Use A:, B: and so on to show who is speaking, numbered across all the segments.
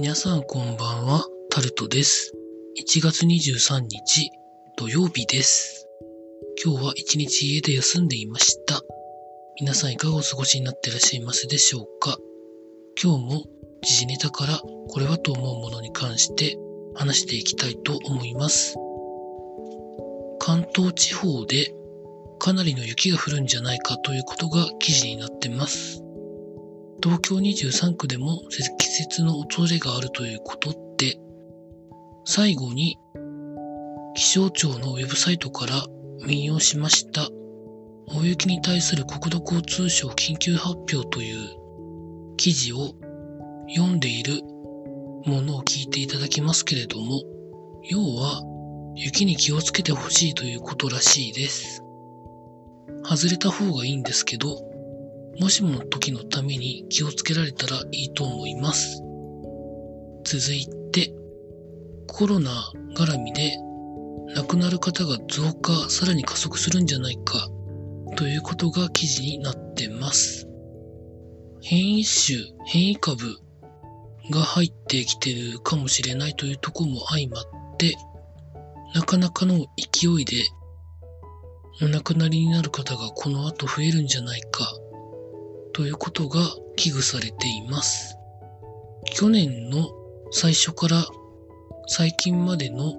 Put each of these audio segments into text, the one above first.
A: 皆さんこんばんは、タルトです。1月23日土曜日です。今日は一日家で休んでいました。皆さんいかがお過ごしになっていらっしゃいますでしょうか？今日も時事ネタからこれはと思うものに関して話していきたいと思います。関東地方でかなりの雪が降るんじゃないかということが記事になってます。東京23区でも積雪の恐れがあるということで、最後に気象庁のウェブサイトから引用しました大雪に対する国土交通省緊急発表という記事を読んでいるものを聞いていただきますけれども、要は雪に気をつけてほしいということらしいです。外れた方がいいんですけど、もしもの時のために気をつけられたらいいと思います。続いて、コロナ絡みで亡くなる方が増加、さらに加速するんじゃないか、ということが記事になってます。変異種、変異株が入ってきてるかもしれないというとこも相まって、なかなかの勢いでお亡くなりになる方がこの後増えるんじゃないか、ということが危惧されています。去年の最初から最近までの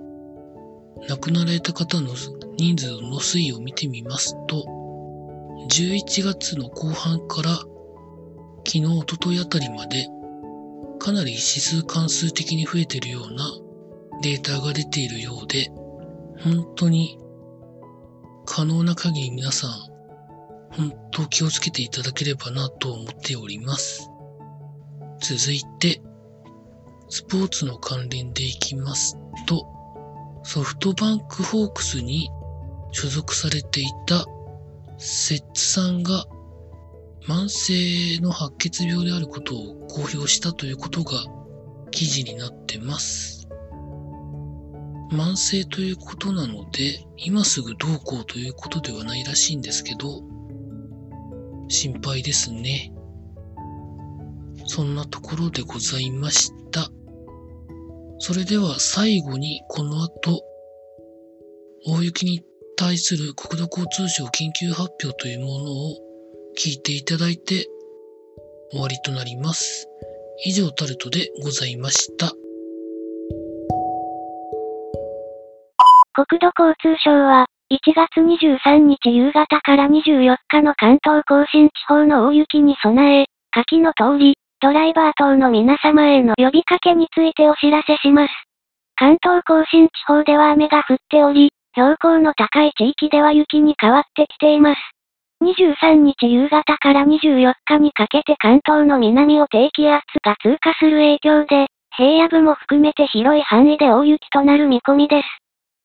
A: 亡くなられた方の人数の推移を見てみますと、11月の後半から昨日、一昨日あたりまでかなり指数関数的に増えているようなデータが出ているようで、本当に可能な限り皆さん本当気をつけていただければなと思っております。続いて、スポーツの関連でいきますと、ソフトバンクホークスに所属されていた摂津さんが慢性の白血病であることを公表したということが記事になってます。慢性ということなので、今すぐどうこうということではないらしいんですけど、心配ですね。そんなところでございました。それでは最後にこの後、大雪に対する国土交通省緊急発表というものを聞いていただいて終わりとなります。以上タルトでございました。
B: 国土交通省は、1月23日夕方から24日の関東甲信地方の大雪に備え、下記の通り、ドライバー等の皆様への呼びかけについてお知らせします。関東甲信地方では雨が降っており、標高の高い地域では雪に変わってきています。23日夕方から24日にかけて関東の南を低気圧が通過する影響で、平野部も含めて広い範囲で大雪となる見込みです。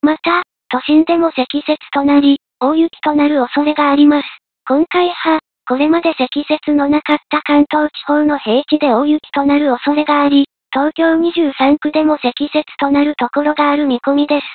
B: また、都心でも積雪となり、大雪となる恐れがあります。今回は、これまで積雪のなかった関東地方の平地で大雪となる恐れがあり、東京23区でも積雪となるところがある見込みです。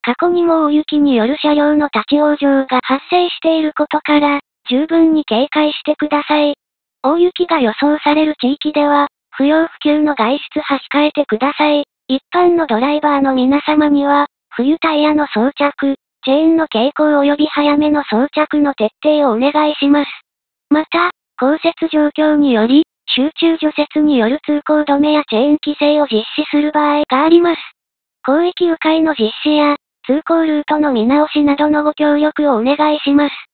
B: 過去にも大雪による車両の立ち往生が発生していることから、十分に警戒してください。大雪が予想される地域では、不要不急の外出は控えてください。一般のドライバーの皆様には、冬タイヤの装着、チェーンの傾向及び早めの装着の徹底をお願いします。また、降雪状況により、集中除雪による通行止めやチェーン規制を実施する場合があります。広域迂回の実施や、通行ルートの見直しなどのご協力をお願いします。